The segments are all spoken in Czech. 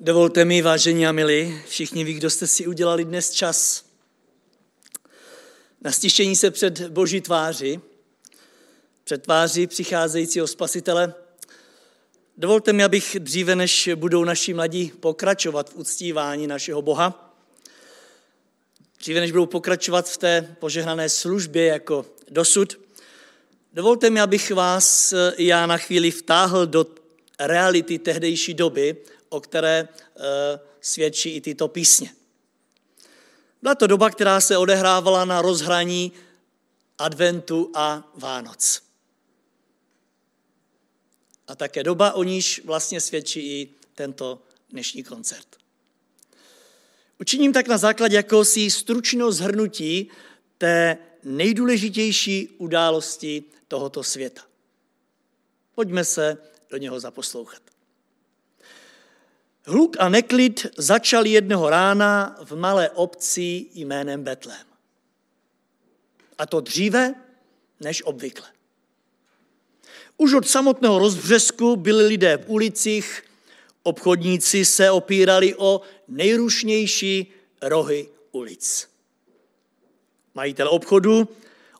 Dovolte mi, vážení a milí, všichni ví, kdo jste si udělali dnes čas na stišení se před Boží tváři, před tváří přicházejícího spasitele. Dovolte mi, abych dříve, než budou naši mladí pokračovat v uctívání našeho Boha, dříve, než budou pokračovat v té požehnané službě jako dosud, dovolte mi, abych vás já na chvíli vtáhl do reality tehdejší doby, o které eh, svědčí i tyto písně. Byla to doba, která se odehrávala na rozhraní adventu a Vánoc. A také doba, o níž vlastně svědčí i tento dnešní koncert. Učiním tak na základě jakousi stručného zhrnutí té nejdůležitější události tohoto světa. Pojďme se do něho zaposlouchat. Hluk a neklid začal jednoho rána v malé obci jménem Betlém. A to dříve než obvykle. Už od samotného rozbřesku byli lidé v ulicích, obchodníci se opírali o nejrušnější rohy ulic. Majitel obchodu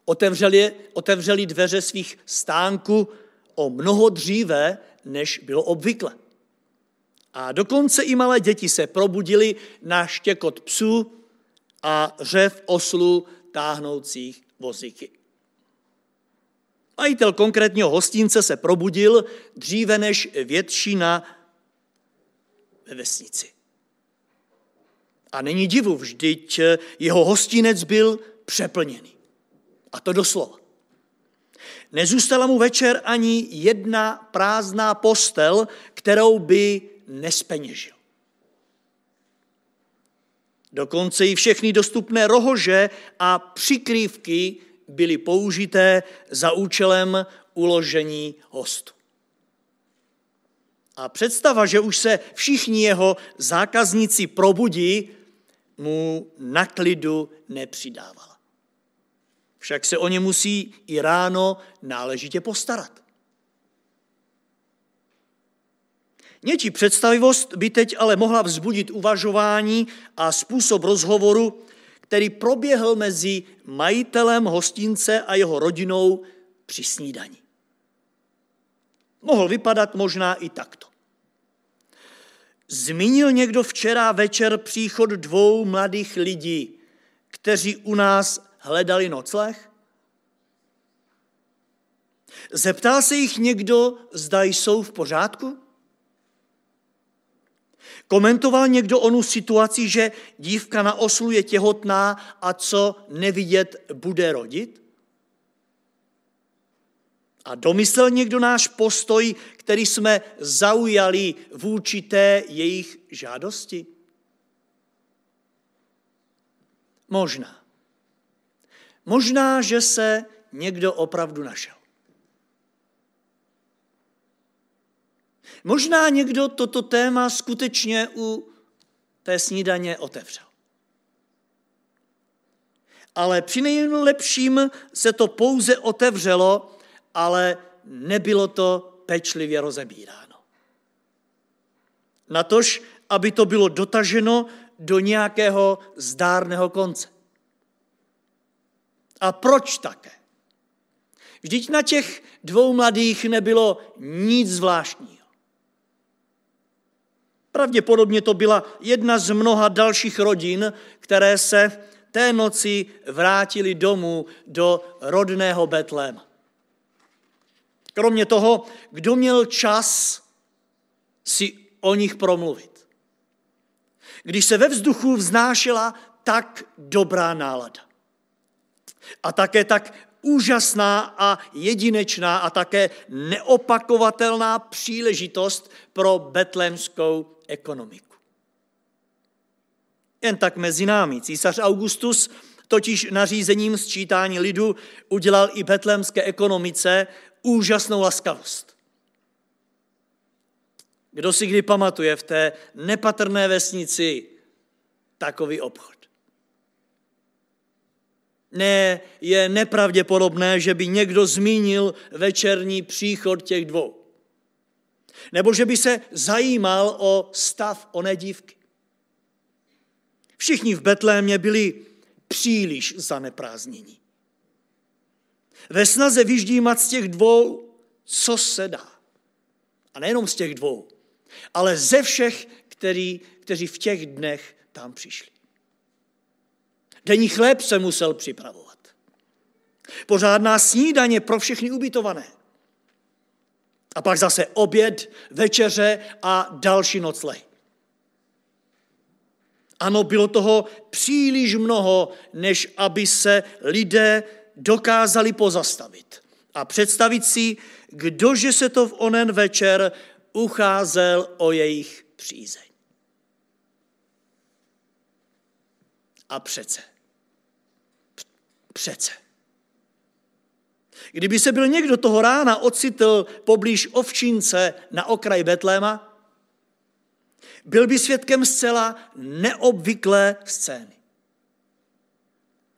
otevřeli, otevřeli dveře svých stánků o mnoho dříve, než bylo obvykle. A dokonce i malé děti se probudili na štěkot psů a řev oslů táhnoucích vozíky. Majitel konkrétního hostince se probudil dříve než většina ve vesnici. A není divu, vždyť jeho hostinec byl přeplněný. A to doslova. Nezůstala mu večer ani jedna prázdná postel, kterou by nespeněžil. Dokonce i všechny dostupné rohože a přikrývky byly použité za účelem uložení hostu. A představa, že už se všichni jeho zákazníci probudí, mu na klidu nepřidávala. Však se o ně musí i ráno náležitě postarat. Něčí představivost by teď ale mohla vzbudit uvažování a způsob rozhovoru, který proběhl mezi majitelem hostince a jeho rodinou při snídani. Mohl vypadat možná i takto. Zmínil někdo včera večer příchod dvou mladých lidí, kteří u nás hledali nocleh? Zeptal se jich někdo, zda jsou v pořádku? Komentoval někdo onu situaci, že dívka na oslu je těhotná a co nevidět bude rodit? A domyslel někdo náš postoj, který jsme zaujali vůči té jejich žádosti? Možná. Možná, že se někdo opravdu našel. Možná někdo toto téma skutečně u té snídaně otevřel. Ale při nejlepším se to pouze otevřelo, ale nebylo to pečlivě rozebíráno. Natož, aby to bylo dotaženo do nějakého zdárného konce. A proč také? Vždyť na těch dvou mladých nebylo nic zvláštního. Pravděpodobně to byla jedna z mnoha dalších rodin, které se té noci vrátili domů do rodného Betléma. Kromě toho, kdo měl čas si o nich promluvit. Když se ve vzduchu vznášela tak dobrá nálada. A také tak úžasná a jedinečná a také neopakovatelná příležitost pro betlémskou ekonomiku. Jen tak mezi námi. Císař Augustus totiž nařízením sčítání lidu udělal i betlémské ekonomice úžasnou laskavost. Kdo si kdy pamatuje v té nepatrné vesnici takový obchod? Ne, je nepravděpodobné, že by někdo zmínil večerní příchod těch dvou. Nebo že by se zajímal o stav oné dívky. Všichni v Betlémě byli příliš zaneprázdnění. Ve snaze vyždímat z těch dvou, co se dá. A nejenom z těch dvou, ale ze všech, který, kteří v těch dnech tam přišli. Denní chléb se musel připravovat. Pořádná snídaně pro všechny ubytované. A pak zase oběd, večeře a další noclehy. Ano, bylo toho příliš mnoho, než aby se lidé dokázali pozastavit a představit si, kdože se to v onen večer ucházel o jejich přízeň. A přece, přece. Kdyby se byl někdo toho rána ocitl poblíž ovčince na okraji Betléma, byl by svědkem zcela neobvyklé scény.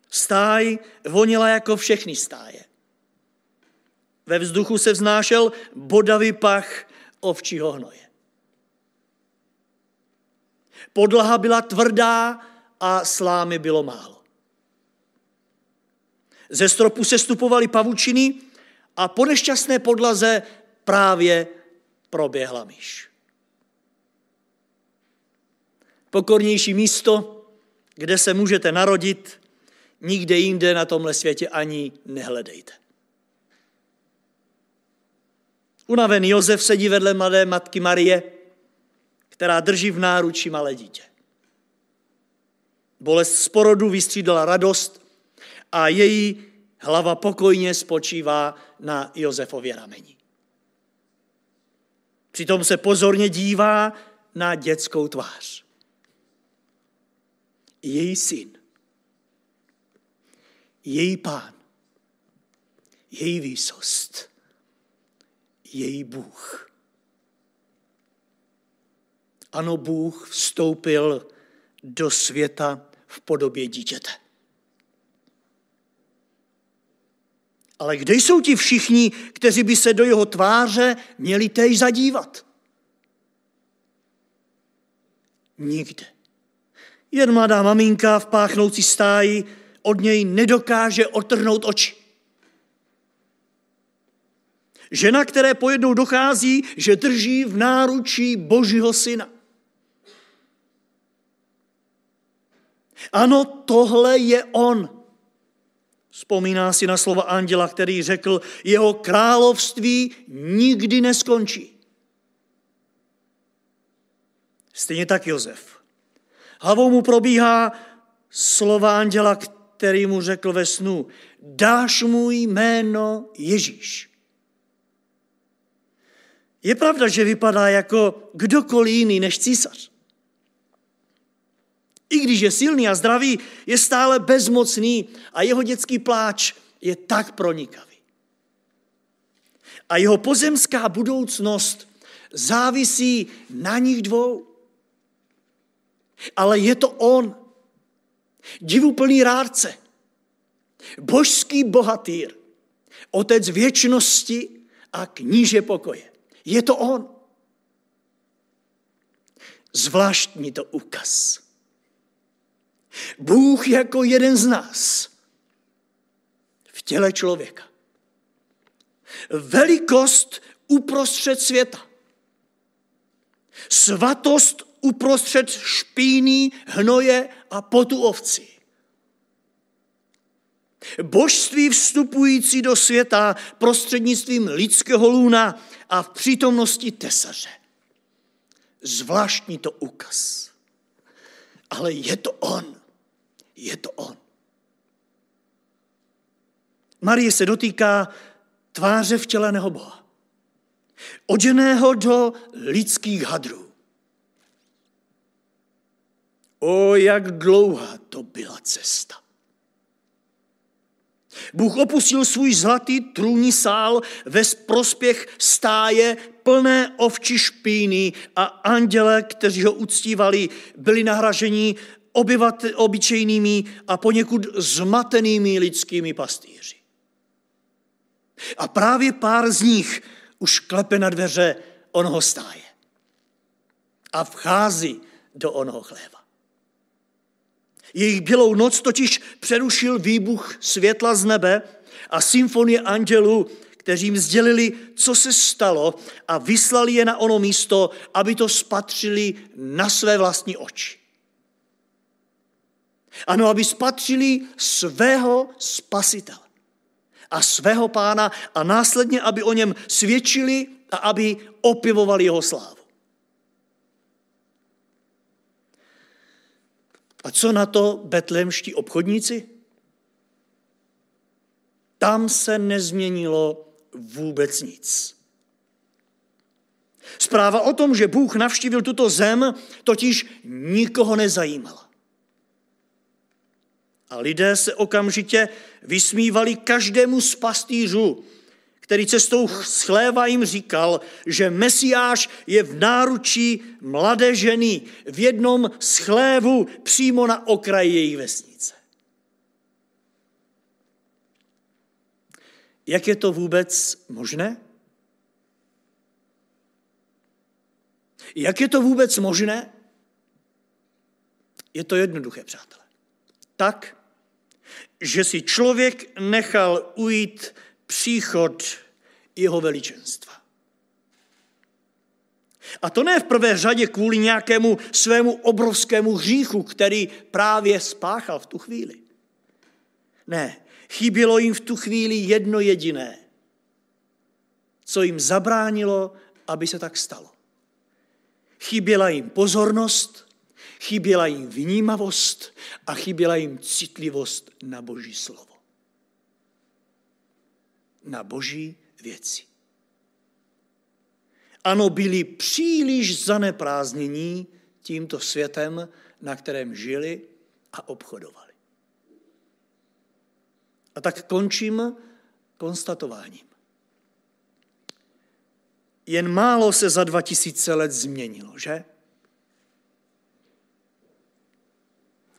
Stáj vonila jako všechny stáje. Ve vzduchu se vznášel bodavý pach ovčího hnoje. Podlaha byla tvrdá a slámy bylo málo. Ze stropu se stupovaly pavučiny a po nešťastné podlaze právě proběhla myš. Pokornější místo, kde se můžete narodit, nikde jinde na tomhle světě ani nehledejte. Unavený Josef sedí vedle mladé matky Marie, která drží v náručí malé dítě. Bolest z porodu vystřídala radost a její hlava pokojně spočívá na Josefově rameni. Přitom se pozorně dívá na dětskou tvář. Její syn, její pán, její výsost, její Bůh. Ano, Bůh vstoupil do světa v podobě dítěte. Ale kde jsou ti všichni, kteří by se do jeho tváře měli též zadívat? Nikde. Jen mladá maminka v páchnoucí stáji od něj nedokáže otrhnout oči. Žena, které pojednou dochází, že drží v náručí Božího syna. Ano, tohle je on. Vzpomíná si na slova anděla, který řekl, jeho království nikdy neskončí. Stejně tak Josef. Hlavou mu probíhá slova anděla, který mu řekl ve snu, dáš mu jméno Ježíš. Je pravda, že vypadá jako kdokoliv jiný než císař. I když je silný a zdravý, je stále bezmocný a jeho dětský pláč je tak pronikavý. A jeho pozemská budoucnost závisí na nich dvou. Ale je to on, divuplný rádce, božský bohatýr, otec věčnosti a kníže pokoje. Je to on. Zvláštní to ukaz. Bůh jako jeden z nás v těle člověka. Velikost uprostřed světa. Svatost uprostřed špíny, hnoje a potu ovcí. Božství vstupující do světa prostřednictvím lidského lůna a v přítomnosti tesaře. Zvláštní to ukaz. Ale je to on. Je to on. Marie se dotýká tváře vtěleného Boha. Oděného do lidských hadrů. O, jak dlouhá to byla cesta. Bůh opustil svůj zlatý trůní sál ve prospěch stáje plné ovči špíny a anděle, kteří ho uctívali, byli nahraženi obyvat, obyčejnými a poněkud zmatenými lidskými pastýři. A právě pár z nich už klepe na dveře onoho stáje a vchází do onoho chléva. Jejich bělou noc totiž přerušil výbuch světla z nebe a symfonie andělů, kteří jim sdělili, co se stalo a vyslali je na ono místo, aby to spatřili na své vlastní oči. Ano, aby spatřili svého spasitele a svého pána a následně, aby o něm svědčili a aby opivovali jeho slávu. A co na to betlémští obchodníci? Tam se nezměnilo vůbec nic. Zpráva o tom, že Bůh navštívil tuto zem, totiž nikoho nezajímala. A lidé se okamžitě vysmívali každému z pastýřů, který cestou schléva jim říkal, že Mesiáš je v náručí mladé ženy v jednom schlévu přímo na okraji jejich vesnice. Jak je to vůbec možné? Jak je to vůbec možné? Je to jednoduché, přátelé. Tak, že si člověk nechal ujít příchod jeho veličenstva. A to ne v prvé řadě kvůli nějakému svému obrovskému hříchu, který právě spáchal v tu chvíli. Ne, chybělo jim v tu chvíli jedno jediné, co jim zabránilo, aby se tak stalo. Chyběla jim pozornost, chyběla jim vnímavost a chyběla jim citlivost na Boží slovo na boží věci. Ano, byli příliš zaneprázdnění tímto světem, na kterém žili a obchodovali. A tak končím konstatováním. Jen málo se za dva tisíce let změnilo, že?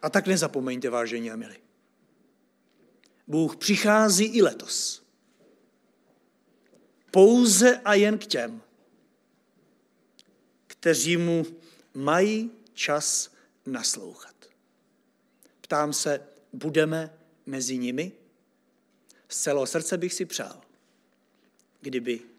A tak nezapomeňte, vážení a milí. Bůh přichází i letos pouze a jen k těm, kteří mu mají čas naslouchat. Ptám se, budeme mezi nimi? Z celého srdce bych si přál, kdyby.